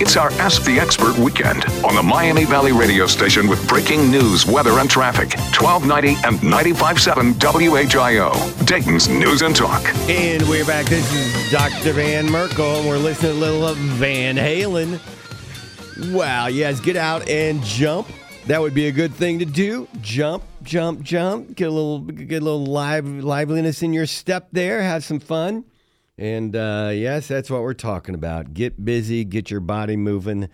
It's our Ask the Expert weekend on the Miami Valley radio station with breaking news, weather, and traffic. 1290 and 95.7 WHIO, Dayton's News and Talk. And we're back. This is Dr. Van Merkel, and we're listening to a little of Van Halen. Wow, yes, get out and jump. That would be a good thing to do. Jump, jump, jump. Get a little, get a little live, liveliness in your step there. Have some fun. And uh, yes, that's what we're talking about. Get busy, get your body moving.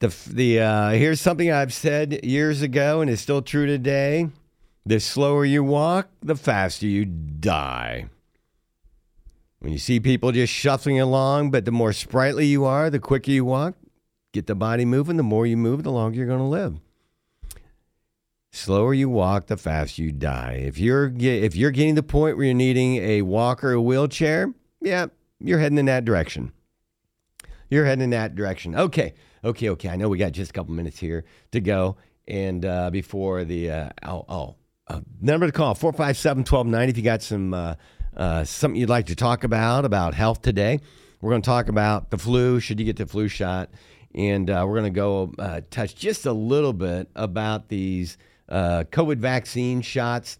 The the uh, here's something I've said years ago, and it's still true today. The slower you walk, the faster you die. When you see people just shuffling along, but the more sprightly you are, the quicker you walk, get the body moving, the more you move, the longer you're going to live. Slower you walk, the faster you die. If you're if you're getting to the point where you're needing a walker a wheelchair, yeah, you're heading in that direction. You're heading in that direction. Okay, okay, okay. I know we got just a couple minutes here to go, and uh, before the uh, oh, oh uh, number to call 457-1290 if you got some uh, uh, something you'd like to talk about about health today. We're going to talk about the flu. Should you get the flu shot? And uh, we're going to go touch just a little bit about these uh, COVID vaccine shots.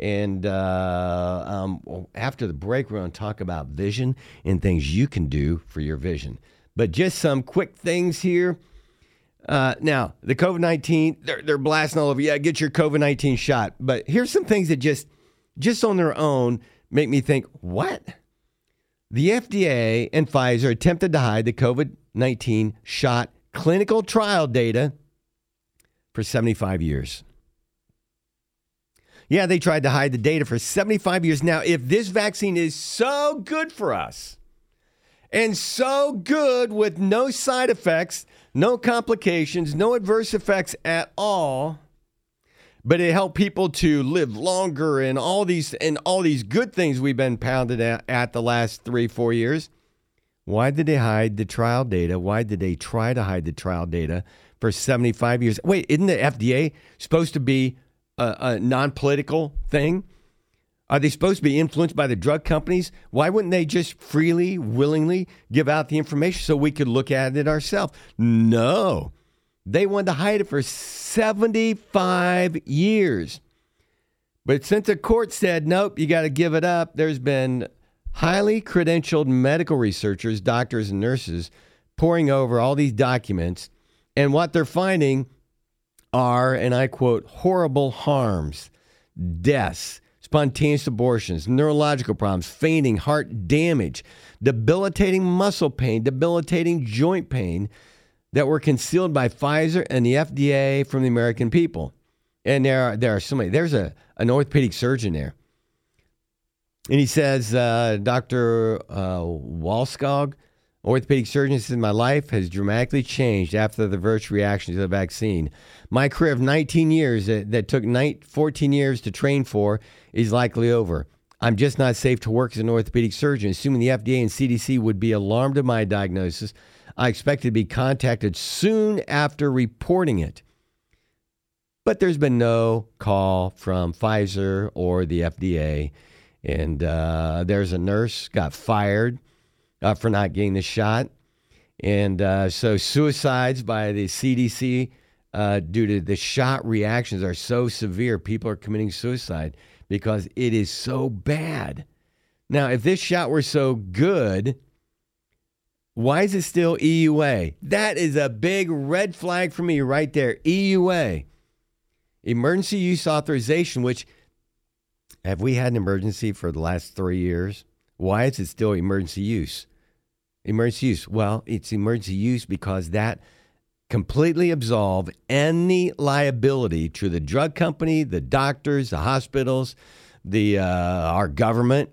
And uh, um, after the break, we're going to talk about vision and things you can do for your vision. But just some quick things here. Uh, now, the COVID 19, they're, they're blasting all over. Yeah, get your COVID 19 shot. But here's some things that just, just on their own, make me think, what? The FDA and Pfizer attempted to hide the COVID 19 shot clinical trial data for 75 years. Yeah, they tried to hide the data for 75 years. Now, if this vaccine is so good for us and so good with no side effects, no complications, no adverse effects at all, but it helped people to live longer and all these and all these good things we've been pounded at, at the last three four years why did they hide the trial data why did they try to hide the trial data for 75 years wait isn't the fda supposed to be a, a non-political thing are they supposed to be influenced by the drug companies why wouldn't they just freely willingly give out the information so we could look at it ourselves no they wanted to hide it for 75 years. But since the court said, nope, you got to give it up, there's been highly credentialed medical researchers, doctors, and nurses poring over all these documents. And what they're finding are, and I quote, horrible harms, deaths, spontaneous abortions, neurological problems, fainting, heart damage, debilitating muscle pain, debilitating joint pain that were concealed by Pfizer and the FDA from the American people. And there are, there are so many. There's a, an orthopedic surgeon there. And he says, uh, Dr. Uh, Wallskog, orthopedic surgeon, says, My life has dramatically changed after the adverse reaction to the vaccine. My career of 19 years that, that took 14 years to train for is likely over. I'm just not safe to work as an orthopedic surgeon. Assuming the FDA and CDC would be alarmed at my diagnosis, I expected to be contacted soon after reporting it. But there's been no call from Pfizer or the FDA. And uh, there's a nurse got fired uh, for not getting the shot. And uh, so suicides by the CDC uh, due to the shot reactions are so severe, people are committing suicide because it is so bad. Now, if this shot were so good, why is it still EUA? That is a big red flag for me right there. EUA, emergency use authorization, which have we had an emergency for the last three years? Why is it still emergency use? Emergency use. Well, it's emergency use because that completely absolve any liability to the drug company, the doctors, the hospitals, the uh, our government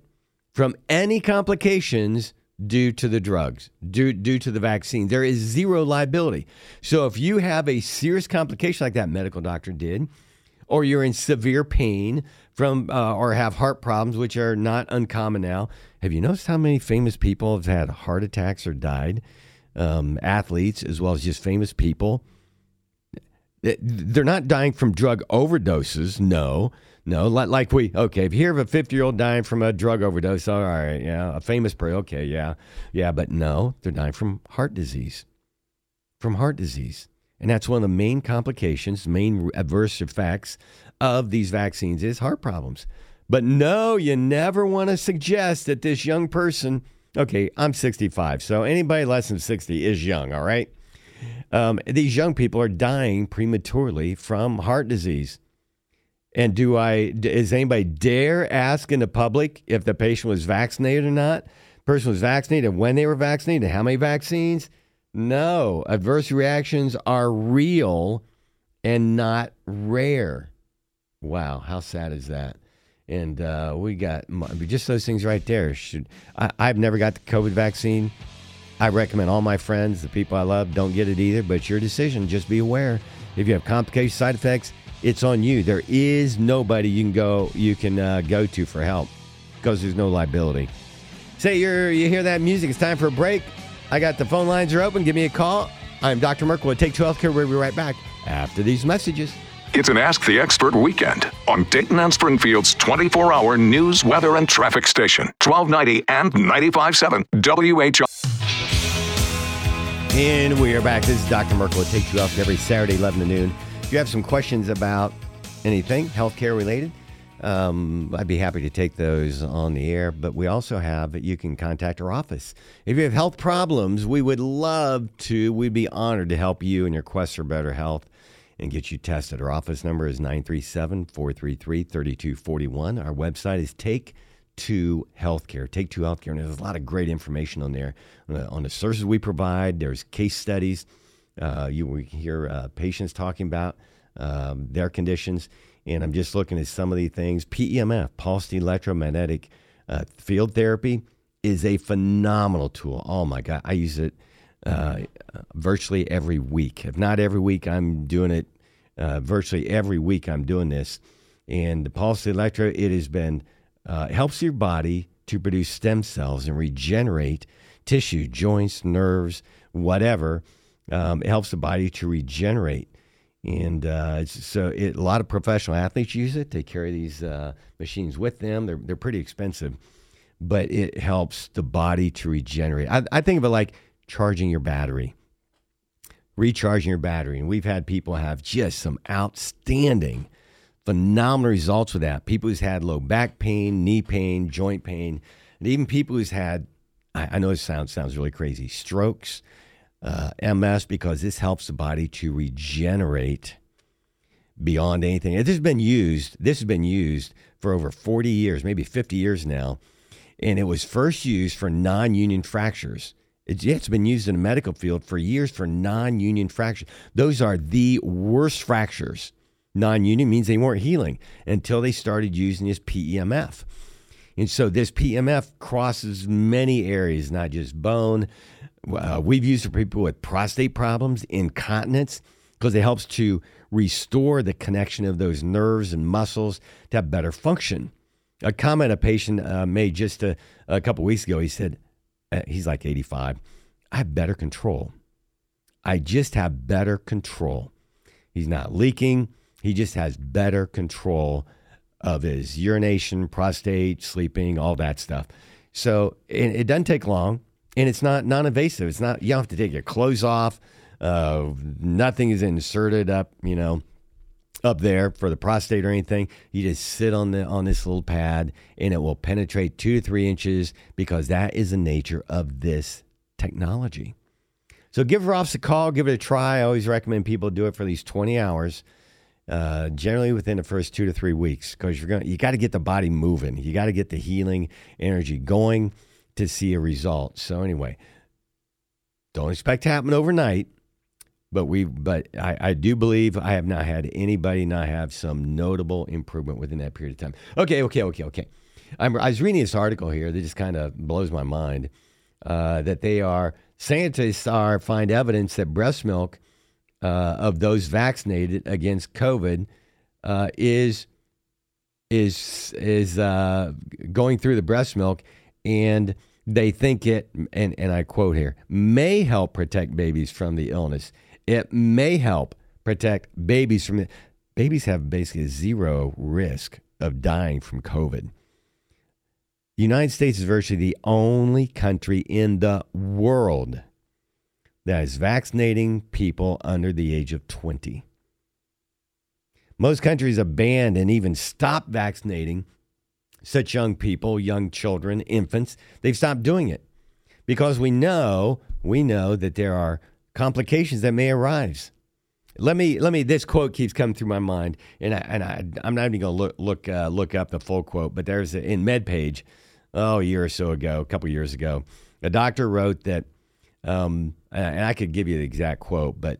from any complications due to the drugs, due, due to the vaccine. There is zero liability. So if you have a serious complication like that medical doctor did, or you're in severe pain from uh, or have heart problems, which are not uncommon now. Have you noticed how many famous people have had heart attacks or died? Um, athletes as well as just famous people. They're not dying from drug overdoses. No, no. Like we, okay, if you hear of a 50 year old dying from a drug overdose, all right, yeah, a famous prayer, okay, yeah, yeah, but no, they're dying from heart disease. From heart disease. And that's one of the main complications, main adverse effects of these vaccines is heart problems. But no, you never want to suggest that this young person, okay, I'm 65, so anybody less than 60 is young, all right? Um, these young people are dying prematurely from heart disease. And do I, does anybody dare ask in the public if the patient was vaccinated or not? Person was vaccinated, when they were vaccinated, how many vaccines? No, adverse reactions are real and not rare. Wow, how sad is that? And uh, we got just those things right there. Should I, I've never got the COVID vaccine. I recommend all my friends, the people I love, don't get it either. But it's your decision. Just be aware. If you have complications, side effects, it's on you. There is nobody you can go you can uh, go to for help because there's no liability. Say you're you hear that music. It's time for a break. I got the phone lines are open. Give me a call. I'm Dr. Merkel Take Two Healthcare. We'll be right back after these messages. It's an Ask the Expert weekend on Dayton and Springfield's 24 hour news, weather, and traffic station, 1290 and 95.7 WHI. And we are back. This is Dr. Merkel It takes you Health every Saturday, 11 to noon. If you have some questions about anything healthcare related, um, I'd be happy to take those on the air. But we also have, you can contact our office. If you have health problems, we would love to, we'd be honored to help you in your quest for better health and get you tested. Our office number is 937 433 3241. Our website is Take Two Healthcare. Take Two Healthcare. And there's a lot of great information on there on the, on the services we provide. There's case studies. Uh, you hear uh, patients talking about um, their conditions and I'm just looking at some of the things. PEMF, pulsed electromagnetic uh, field therapy, is a phenomenal tool. Oh my God, I use it uh, virtually every week. If not every week, I'm doing it uh, virtually every week. I'm doing this, and the Pulse electro it has been uh, helps your body to produce stem cells and regenerate tissue, joints, nerves, whatever. Um, it helps the body to regenerate. And uh, so it, a lot of professional athletes use it. They carry these uh, machines with them. They're, they're pretty expensive, but it helps the body to regenerate. I, I think of it like charging your battery, recharging your battery. And we've had people have just some outstanding, phenomenal results with that. People who's had low back pain, knee pain, joint pain, and even people who's had, I, I know this sounds, sounds really crazy, strokes uh, MS because this helps the body to regenerate beyond anything. This has been used. This has been used for over 40 years, maybe 50 years now, and it was first used for non-union fractures. It's, it's been used in the medical field for years for non-union fractures. Those are the worst fractures. Non-union means they weren't healing until they started using this PEMF. And so this PEMF crosses many areas, not just bone, uh, we've used it for people with prostate problems, incontinence, because it helps to restore the connection of those nerves and muscles to have better function. A comment a patient uh, made just a, a couple weeks ago, he said, he's like 85, I have better control. I just have better control. He's not leaking. He just has better control of his urination, prostate, sleeping, all that stuff. So it, it doesn't take long and it's not non-invasive. It's not you don't have to take your clothes off. Uh, nothing is inserted up, you know, up there for the prostate or anything. You just sit on the on this little pad, and it will penetrate two to three inches because that is the nature of this technology. So give Ross a call, give it a try. I always recommend people do it for these 20 hours, uh, generally within the first two to three weeks, because you're going you got to get the body moving. You got to get the healing energy going to see a result. So anyway, don't expect to happen overnight, but we but I, I do believe I have not had anybody not have some notable improvement within that period of time. Okay, okay, okay, okay. I'm, I was reading this article here that just kind of blows my mind uh, that they are scientists are find evidence that breast milk uh, of those vaccinated against COVID uh, is is is uh, going through the breast milk and they think it, and, and I quote here, may help protect babies from the illness. It may help protect babies from it. Babies have basically zero risk of dying from COVID. The United States is virtually the only country in the world that is vaccinating people under the age of 20. Most countries have banned and even stopped vaccinating such young people, young children, infants. They've stopped doing it because we know, we know that there are complications that may arise. Let me let me. This quote keeps coming through my mind, and I, and I, I'm not even going to look look uh, look up the full quote, but there's a, in MedPage, oh, a year or so ago, a couple years ago, a doctor wrote that, um, and I could give you the exact quote, but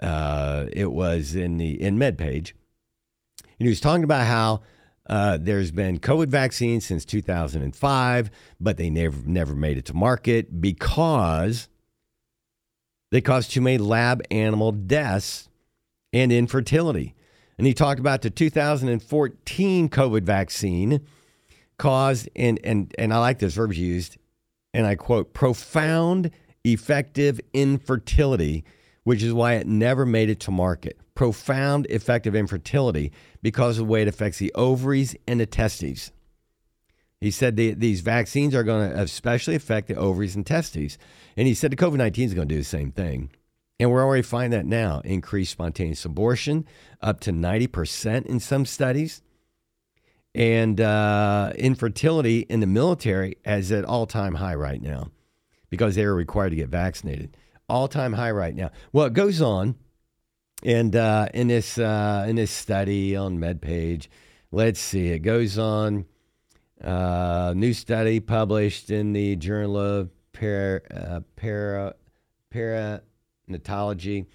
uh, it was in the in MedPage, and he was talking about how uh, there's been COVID vaccines since 2005, but they never never made it to market because they caused too many lab animal deaths and infertility. And he talked about the 2014 COVID vaccine caused, and, and, and I like this verb used, and I quote, profound effective infertility, which is why it never made it to market. Profound effective infertility because of the way it affects the ovaries and the testes. He said the, these vaccines are going to especially affect the ovaries and testes. And he said the COVID 19 is going to do the same thing. And we're already finding that now increased spontaneous abortion up to 90% in some studies. And uh, infertility in the military is at all time high right now because they are required to get vaccinated. All time high right now. Well, it goes on. And uh, in this uh, in this study on MedPage, let's see, it goes on. Uh, new study published in the Journal of Para, uh, para, Perinatology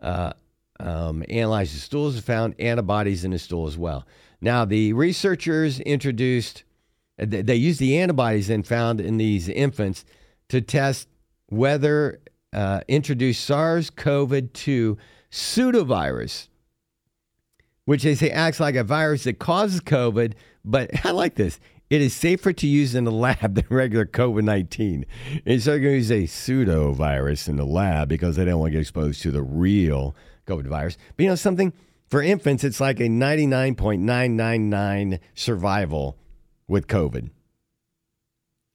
uh, um, analyzed the stools and found antibodies in the stool as well. Now, the researchers introduced, uh, they used the antibodies then found in these infants to test whether uh, introduced SARS CoV 2 pseudovirus, which they say acts like a virus that causes COVID, but I like this. It is safer to use in the lab than regular COVID 19. And so they're going to use a pseudo virus in the lab because they don't want to get exposed to the real COVID virus. But you know something? For infants, it's like a 99.999 survival with COVID.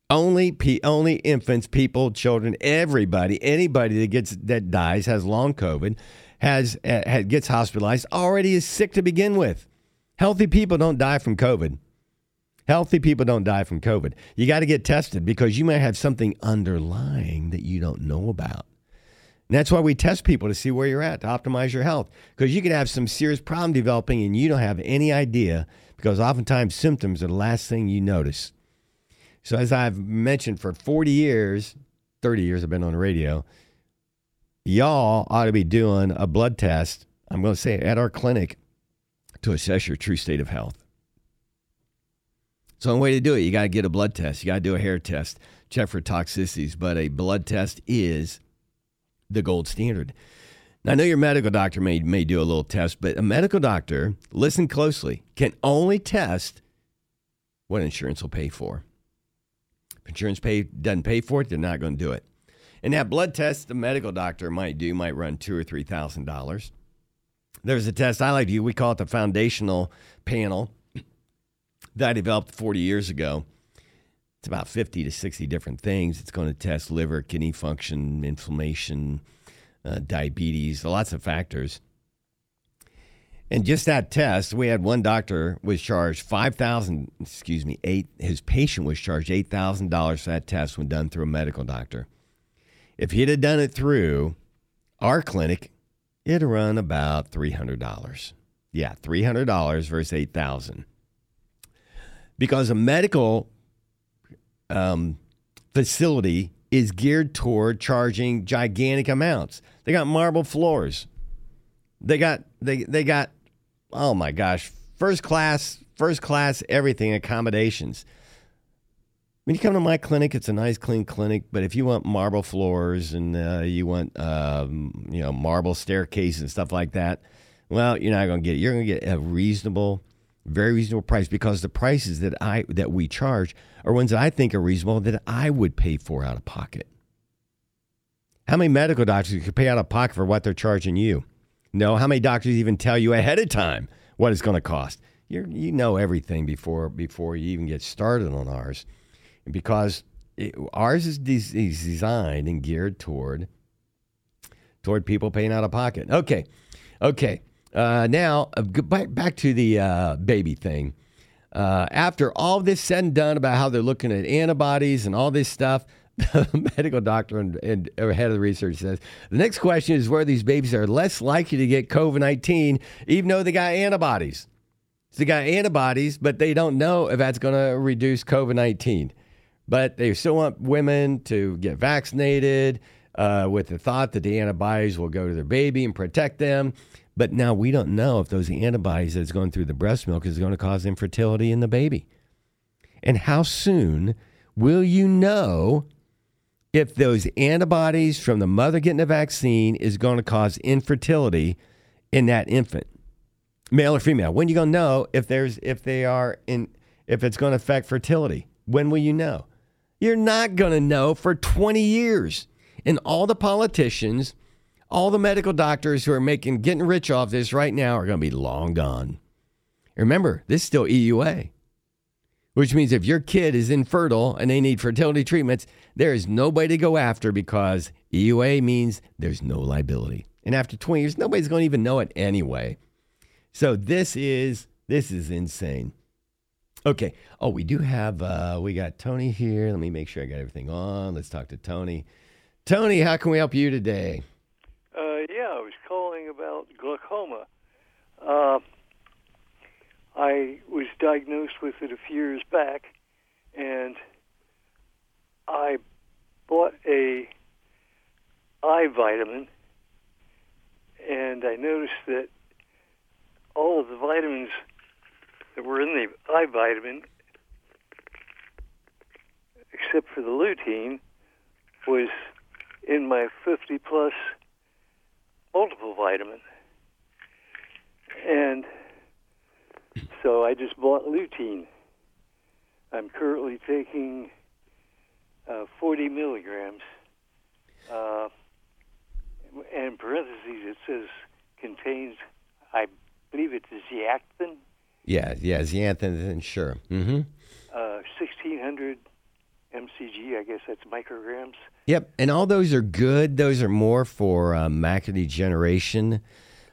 Only, only infants, people, children, everybody, anybody that gets that dies has long COVID, has, uh, gets hospitalized, already is sick to begin with. Healthy people don't die from COVID. Healthy people don't die from COVID. You got to get tested because you may have something underlying that you don't know about. And that's why we test people to see where you're at to optimize your health because you could have some serious problem developing and you don't have any idea because oftentimes symptoms are the last thing you notice. So, as I've mentioned for 40 years, 30 years I've been on the radio, y'all ought to be doing a blood test. I'm going to say at our clinic to assess your true state of health. So, one way to do it, you got to get a blood test. You got to do a hair test, check for toxicities. But a blood test is the gold standard. Now, I know your medical doctor may, may do a little test, but a medical doctor, listen closely, can only test what insurance will pay for. If insurance pay, doesn't pay for it, they're not going to do it. And that blood test the medical doctor might do might run two or three thousand dollars. There's a test I like to use. We call it the foundational panel that I developed 40 years ago. It's about 50 to 60 different things. It's going to test liver, kidney function, inflammation, uh, diabetes, lots of factors. And just that test, we had one doctor was charged five thousand, excuse me, eight. His patient was charged eight thousand dollars for that test when done through a medical doctor. If he'd have done it through our clinic, it'd run about three hundred dollars. Yeah, three hundred dollars versus eight thousand because a medical um, facility is geared toward charging gigantic amounts. They got marble floors. They got they they got oh my gosh, first class, first class everything accommodations. When you come to my clinic, it's a nice, clean clinic. But if you want marble floors and uh, you want um, you know marble staircases and stuff like that, well, you're not going to get it. You're going to get a reasonable very reasonable price because the prices that I that we charge are ones that I think are reasonable that I would pay for out of pocket. How many medical doctors could pay out of pocket for what they're charging you? No, how many doctors even tell you ahead of time what it's going to cost? You you know everything before before you even get started on ours, because it, ours is, de- is designed and geared toward toward people paying out of pocket. Okay, okay. Uh, now uh, back back to the uh, baby thing. Uh, after all this said and done about how they're looking at antibodies and all this stuff, the medical doctor and, and head of the research says the next question is where these babies are less likely to get COVID 19, even though they got antibodies. So they got antibodies, but they don't know if that's going to reduce COVID 19. But they still want women to get vaccinated uh, with the thought that the antibodies will go to their baby and protect them. But now we don't know if those antibodies that's going through the breast milk is going to cause infertility in the baby. And how soon will you know if those antibodies from the mother getting the vaccine is going to cause infertility in that infant, male or female. When are you going to know if there's if they are in if it's going to affect fertility? When will you know? You're not going to know for 20 years. And all the politicians, all the medical doctors who are making getting rich off this right now are going to be long gone. Remember, this is still EUA which means if your kid is infertile and they need fertility treatments, there is nobody to go after because EUA means there's no liability. And after 20 years, nobody's going to even know it anyway. So this is this is insane. Okay. Oh, we do have uh, we got Tony here. Let me make sure I got everything on. Let's talk to Tony. Tony, how can we help you today? Uh, yeah, I was calling about glaucoma. Uh, I was diagnosed with it a few years back, and I bought a eye vitamin, and I noticed that all of the vitamins that were in the eye vitamin, except for the lutein, was in my 50 plus multiple vitamin. And so I just bought lutein. I'm currently taking uh, 40 milligrams. Uh, and in parentheses, it says contains, I believe it's zeaxanthin. Yeah, yeah, zeaxanthin, sure. Mm-hmm. Uh, 1600 mcg, I guess that's micrograms. Yep, and all those are good. Those are more for uh, macular degeneration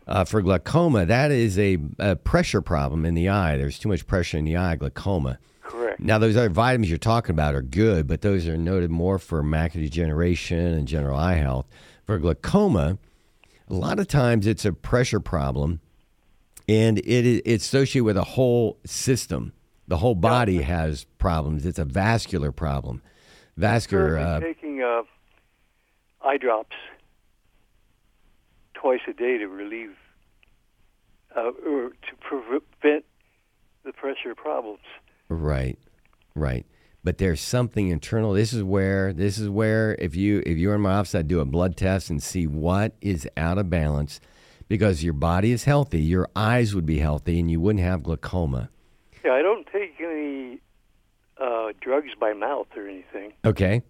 uh, for glaucoma, that is a, a, pressure problem in the eye. There's too much pressure in the eye, glaucoma. Correct. Now, those other vitamins you're talking about are good, but those are noted more for macular degeneration and general eye health. For glaucoma, a lot of times it's a pressure problem, and it, it's associated with a whole system. The whole body yeah. has problems. It's a vascular problem. Vascular. I'm uh, taking uh, eye drops twice a day to relieve uh, or to prevent the pressure problems. Right, right. But there's something internal. This is where this is where if you if you're in my office, I'd do a blood test and see what is out of balance, because your body is healthy, your eyes would be healthy, and you wouldn't have glaucoma. Yeah, I don't take any uh, drugs by mouth or anything. Okay,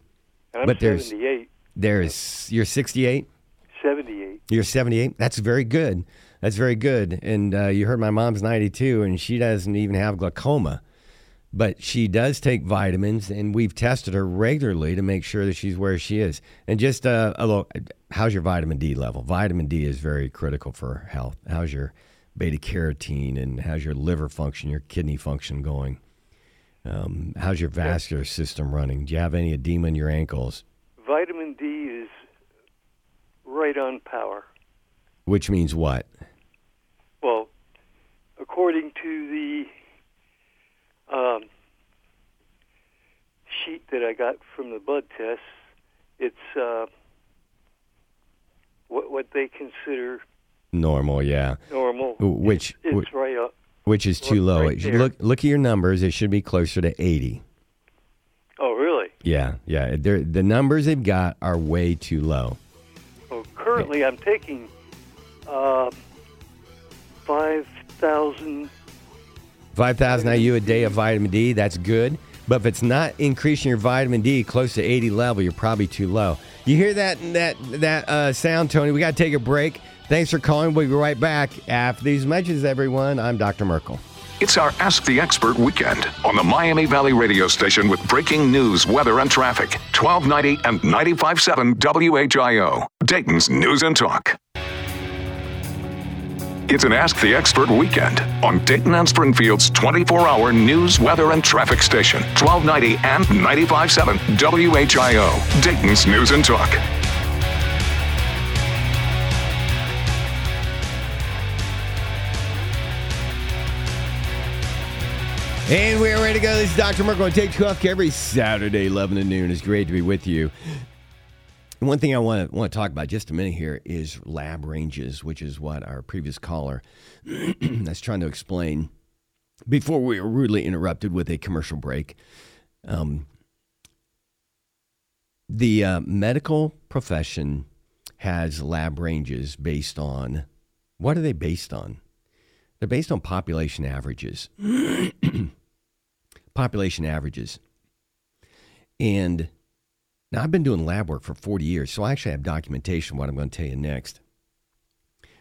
I'm but there's 78. there's you're 68. 78. You're 78. That's very good. That's very good. And uh, you heard my mom's 92, and she doesn't even have glaucoma, but she does take vitamins, and we've tested her regularly to make sure that she's where she is. And just uh, a little, how's your vitamin D level? Vitamin D is very critical for health. How's your beta carotene, and how's your liver function, your kidney function going? Um, how's your vascular system running? Do you have any edema in your ankles? Vitamin D is right on power. Which means what? Well, according to the um, sheet that I got from the blood test, it's uh, what what they consider normal. Yeah, normal. Which it's, it's right up. Which is too low. Right look look at your numbers. It should be closer to eighty. Oh, really? Yeah, yeah. They're, the numbers they've got are way too low. Well, currently I'm taking uh, 5,000. 5,000 IU a day of vitamin D. That's good. But if it's not increasing your vitamin D close to 80 level, you're probably too low. You hear that that that uh, sound, Tony? We got to take a break. Thanks for calling. We'll be right back after these messages, everyone. I'm Dr. Merkel. It's our Ask the Expert weekend on the Miami Valley radio station with breaking news, weather, and traffic. 1290 and 95.7 WHIO, Dayton's News and Talk. It's an Ask the Expert weekend on Dayton and Springfield's 24 hour news, weather, and traffic station. 1290 and 95.7 WHIO, Dayton's News and Talk. And we're ready to go. This is Dr. Merkel on Take 12 every Saturday, 11 to noon. It's great to be with you. One thing I want to want to talk about just a minute here is lab ranges, which is what our previous caller that's trying to explain before we were rudely interrupted with a commercial break. Um, the uh, medical profession has lab ranges based on what are they based on? They're based on population averages. population averages. And now I've been doing lab work for 40 years, so I actually have documentation what I'm going to tell you next.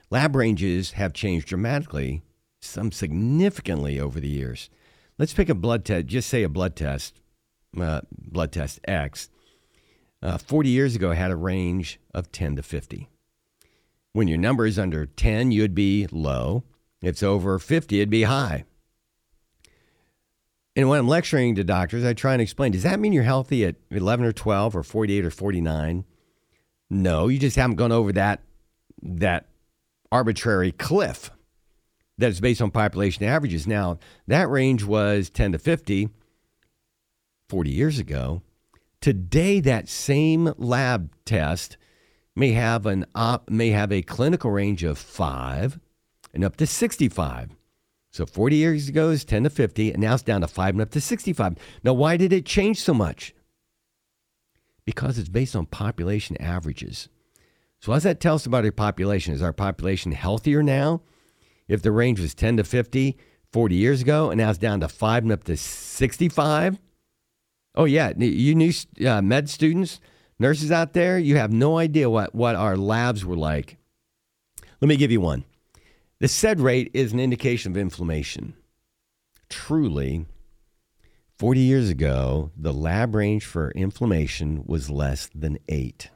Lab ranges have changed dramatically, some significantly over the years. Let's pick a blood test, just say a blood test, uh, blood test X. Uh, 40 years ago, had a range of 10 to 50. When your number is under 10, you'd be low. If it's over 50, it'd be high. And when I'm lecturing to doctors, I try and explain does that mean you're healthy at 11 or 12 or 48 or 49? No, you just haven't gone over that, that arbitrary cliff that is based on population averages. Now, that range was 10 to 50 40 years ago. Today, that same lab test may have an op, may have a clinical range of 5 and up to 65. So 40 years ago is 10 to 50, and now it's down to 5 and up to 65. Now, why did it change so much? Because it's based on population averages. So, what does that tell us about our population? Is our population healthier now? If the range was 10 to 50 40 years ago, and now it's down to 5 and up to 65? Oh, yeah. You new uh, med students, nurses out there, you have no idea what, what our labs were like. Let me give you one. The SED rate is an indication of inflammation. Truly, 40 years ago, the lab range for inflammation was less than 8.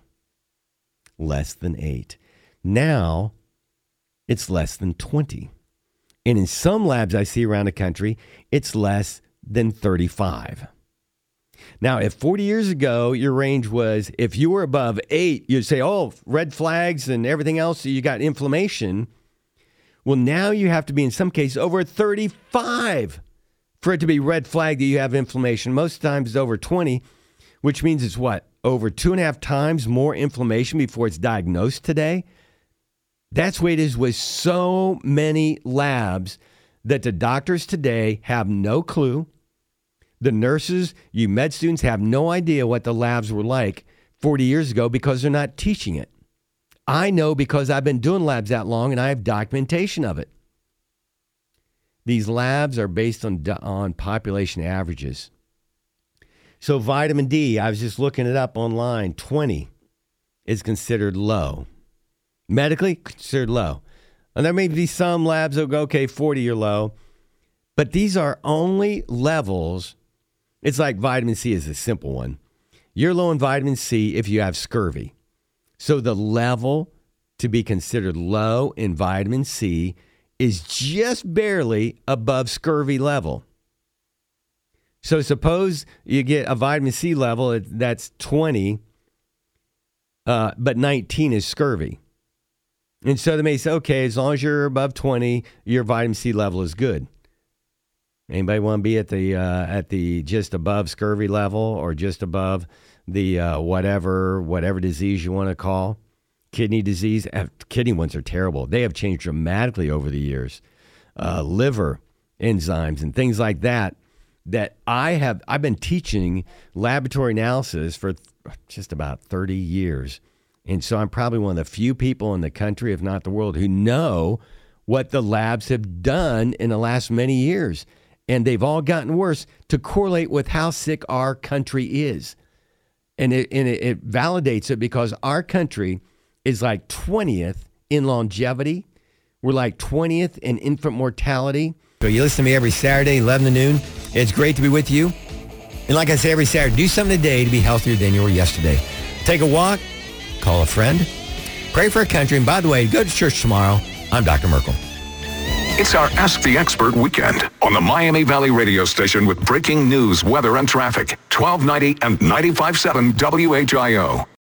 Less than 8. Now, it's less than 20. And in some labs I see around the country, it's less than 35. Now, if 40 years ago your range was, if you were above 8, you'd say, oh, red flags and everything else, you got inflammation. Well, now you have to be, in some cases, over 35 for it to be red flag that you have inflammation. Most times it's over 20, which means it's what? Over two and a half times more inflammation before it's diagnosed today? That's the way it is with so many labs that the doctors today have no clue. The nurses, you med students have no idea what the labs were like 40 years ago because they're not teaching it. I know because I've been doing labs that long and I have documentation of it. These labs are based on, on population averages. So, vitamin D, I was just looking it up online, 20 is considered low. Medically, considered low. And there may be some labs that go, okay, 40 you're low. But these are only levels. It's like vitamin C is a simple one. You're low in vitamin C if you have scurvy. So the level to be considered low in vitamin C is just barely above scurvy level. So suppose you get a vitamin C level that's 20, uh, but 19 is scurvy. And so they may say, okay, as long as you're above 20, your vitamin C level is good. Anybody want to be at the uh, at the just above scurvy level or just above the uh, whatever whatever disease you want to call kidney disease. Kidney ones are terrible. They have changed dramatically over the years. Uh, liver enzymes and things like that. That I have I've been teaching laboratory analysis for just about 30 years. And so I'm probably one of the few people in the country, if not the world, who know what the labs have done in the last many years. and they've all gotten worse to correlate with how sick our country is. And it, and it, it validates it because our country is like 20th in longevity. We're like 20th in infant mortality. So you listen to me every Saturday, 11 to noon. It's great to be with you. And like I say every Saturday, do something today to be healthier than you were yesterday. Take a walk, call a friend, pray for a country. And by the way, go to church tomorrow. I'm Dr. Merkel. It's our Ask the Expert weekend on the Miami Valley radio station with breaking news, weather, and traffic. 1290 and 95.7 WHIO.